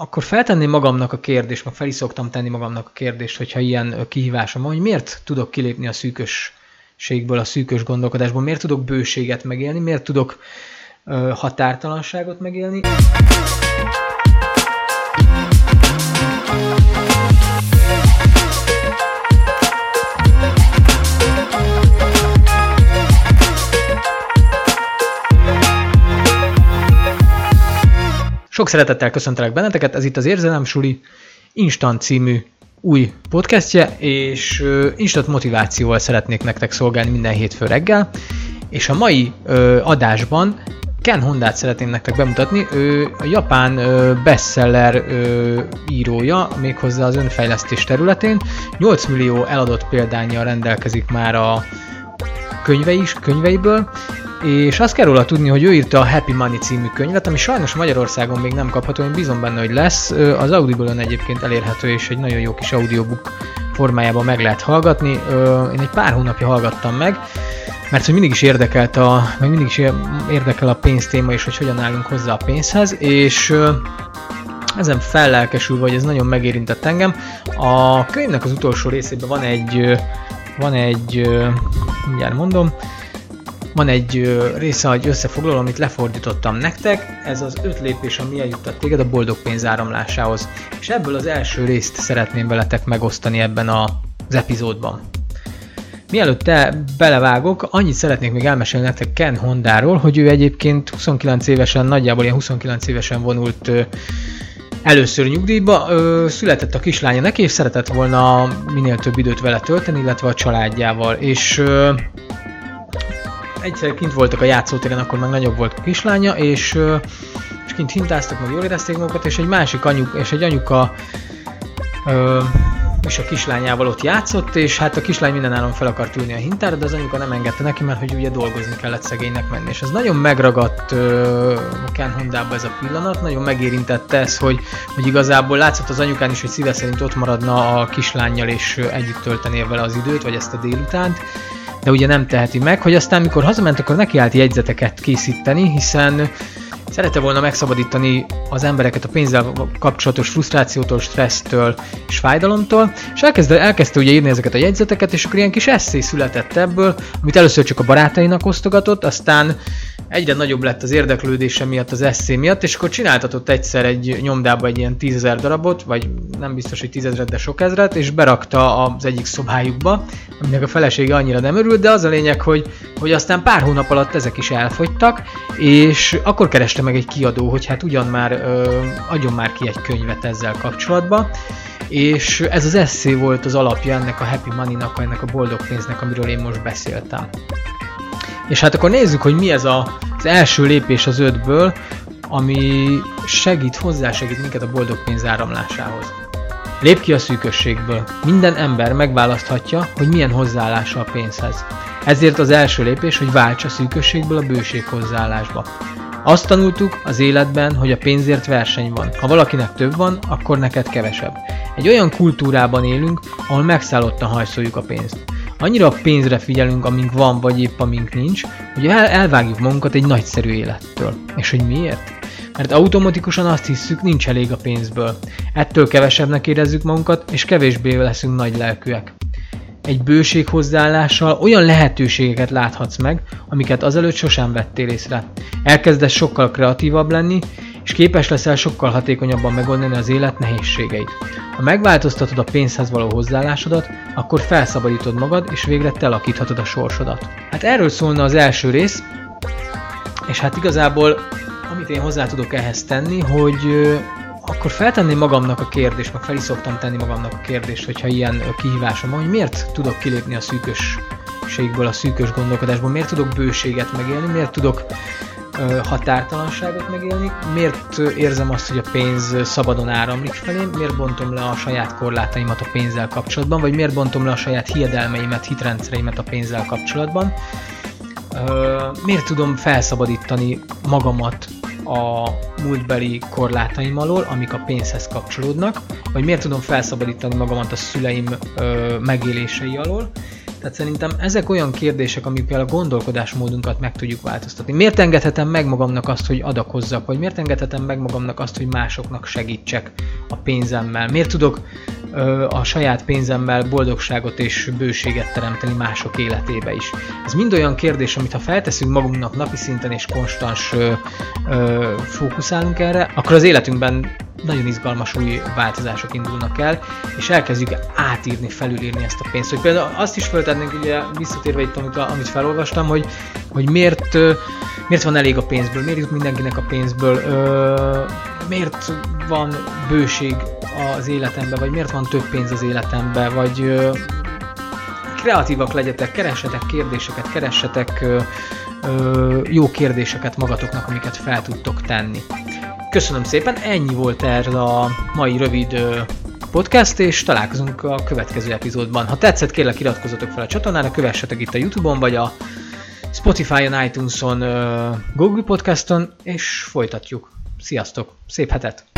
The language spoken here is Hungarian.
akkor feltenném magamnak a kérdést, meg fel is szoktam tenni magamnak a kérdést, hogyha ilyen kihívásom van, hogy miért tudok kilépni a szűkösségből, a szűkös gondolkodásból, miért tudok bőséget megélni, miért tudok határtalanságot megélni. Sok szeretettel köszöntelek benneteket, ez itt az Érzelem Suli Instant című új podcastje, és instant motivációval szeretnék nektek szolgálni minden hétfő reggel, és a mai adásban Ken Hondát szeretném nektek bemutatni, ő a japán bestseller ö, írója, méghozzá az önfejlesztés területén. 8 millió eladott példányjal rendelkezik már a könyve is, könyveiből, és azt kell róla tudni, hogy ő írta a Happy Money című könyvet, ami sajnos Magyarországon még nem kapható, én bízom benne, hogy lesz. Az Audible-on egyébként elérhető, és egy nagyon jó kis audiobook formájában meg lehet hallgatni. Én egy pár hónapja hallgattam meg, mert hogy mindig is érdekelt a, meg mindig is érdekel a pénztéma, és hogy hogyan állunk hozzá a pénzhez, és ezen fellelkesülve, hogy ez nagyon megérintett engem. A könyvnek az utolsó részében van egy, van egy, mindjárt mondom, van egy része, egy összefoglaló, amit lefordítottam nektek, ez az öt lépés, ami eljuttat téged a boldog pénz áramlásához. És ebből az első részt szeretném veletek megosztani ebben az epizódban. Mielőtt te belevágok, annyit szeretnék még elmesélni nektek Ken Hondáról, hogy ő egyébként 29 évesen, nagyjából ilyen 29 évesen vonult először nyugdíjba, ö, született a kislánya neki, és szeretett volna minél több időt vele tölteni, illetve a családjával, és ö, egyszer kint voltak a játszótéren, akkor meg nagyobb volt a kislánya, és, és kint hintáztak, meg jól érezték magukat, és egy másik anyuk, és egy anyuka ö, és a kislányával ott játszott, és hát a kislány mindenáron fel akart ülni a hintára, de az anyuka nem engedte neki, mert hogy ugye dolgozni kellett szegénynek menni. És ez nagyon megragadt uh, Ken Hondába ez a pillanat, nagyon megérintette ez, hogy, hogy igazából látszott az anyukán is, hogy szíve szerint ott maradna a kislányjal, és együtt töltené vele az időt, vagy ezt a délutánt de ugye nem teheti meg, hogy aztán mikor hazament, akkor nekiállt jegyzeteket készíteni, hiszen szerette volna megszabadítani az embereket a pénzzel kapcsolatos frusztrációtól, stressztől és fájdalomtól, és elkezdte, elkezdte ugye írni ezeket a jegyzeteket, és akkor ilyen kis eszé született ebből, amit először csak a barátainak osztogatott, aztán egyre nagyobb lett az érdeklődése miatt, az eszé miatt, és akkor csináltatott egyszer egy nyomdába egy ilyen tízezer darabot, vagy nem biztos, hogy tízezret, de sok ezret, és berakta az egyik szobájukba, aminek a felesége annyira nem örült, de az a lényeg, hogy, hogy aztán pár hónap alatt ezek is elfogytak, és akkor kereste meg egy kiadó, hogy hát ugyan már ö, adjon már ki egy könyvet ezzel kapcsolatban, és ez az eszé volt az alapja ennek a Happy Money-nak, ennek a boldog pénznek, amiről én most beszéltem. És hát akkor nézzük, hogy mi ez a, az első lépés az ötből, ami segít, hozzásegít minket a boldog pénz áramlásához. Lép ki a szűkösségből. Minden ember megválaszthatja, hogy milyen hozzáállása a pénzhez. Ezért az első lépés, hogy válts a szűkösségből a bőség hozzáállásba. Azt tanultuk az életben, hogy a pénzért verseny van. Ha valakinek több van, akkor neked kevesebb. Egy olyan kultúrában élünk, ahol megszállottan hajszoljuk a pénzt. Annyira a pénzre figyelünk, amink van, vagy épp amink nincs, hogy el- elvágjuk magunkat egy nagyszerű élettől. És hogy miért? Mert automatikusan azt hisszük, nincs elég a pénzből. Ettől kevesebbnek érezzük magunkat, és kevésbé leszünk nagy lelkűek. Egy bőség hozzáállással olyan lehetőségeket láthatsz meg, amiket azelőtt sosem vettél észre. Elkezdesz sokkal kreatívabb lenni, és képes leszel sokkal hatékonyabban megoldani az élet nehézségeit. Ha megváltoztatod a pénzhez való hozzáállásodat, akkor felszabadítod magad, és végre te alakíthatod a sorsodat. Hát erről szólna az első rész, és hát igazából amit én hozzá tudok ehhez tenni, hogy akkor feltenném magamnak a kérdést, meg fel is szoktam tenni magamnak a kérdést, hogyha ilyen kihívásom van, hogy miért tudok kilépni a szűkösségből, a szűkös gondolkodásból, miért tudok bőséget megélni, miért tudok határtalanságot megélni, miért érzem azt, hogy a pénz szabadon áramlik felém, miért bontom le a saját korlátaimat a pénzzel kapcsolatban, vagy miért bontom le a saját hiedelmeimet, hitrendszereimet a pénzzel kapcsolatban, miért tudom felszabadítani magamat a múltbeli korlátaim alól, amik a pénzhez kapcsolódnak, vagy miért tudom felszabadítani magamat a szüleim megélései alól, Tehát szerintem ezek olyan kérdések, amikkel a gondolkodásmódunkat meg tudjuk változtatni. Miért engedhetem meg magamnak azt, hogy adakozzak, vagy miért engedhetem meg magamnak azt, hogy másoknak segítsek a pénzemmel? Miért tudok ö, a saját pénzemmel boldogságot és bőséget teremteni mások életébe is? Ez mind olyan kérdés, amit ha felteszünk magunknak napi szinten és konstans ö, ö, fókuszálunk erre, akkor az életünkben nagyon izgalmas új változások indulnak el, és elkezdjük átírni, felülírni ezt a pénzt. Hogy például azt is feltennénk, ugye visszatérve itt, amit, amit felolvastam, hogy, hogy miért, miért van elég a pénzből, miért jut mindenkinek a pénzből, miért van bőség az életemben, vagy miért van több pénz az életemben, vagy kreatívak legyetek, keressetek kérdéseket, keressetek jó kérdéseket magatoknak, amiket fel tudtok tenni. Köszönöm szépen, ennyi volt erre a mai rövid podcast, és találkozunk a következő epizódban. Ha tetszett, kérlek iratkozzatok fel a csatornára, kövessetek itt a Youtube-on, vagy a Spotify-on, iTunes-on, Google Podcaston, és folytatjuk. Sziasztok! Szép hetet!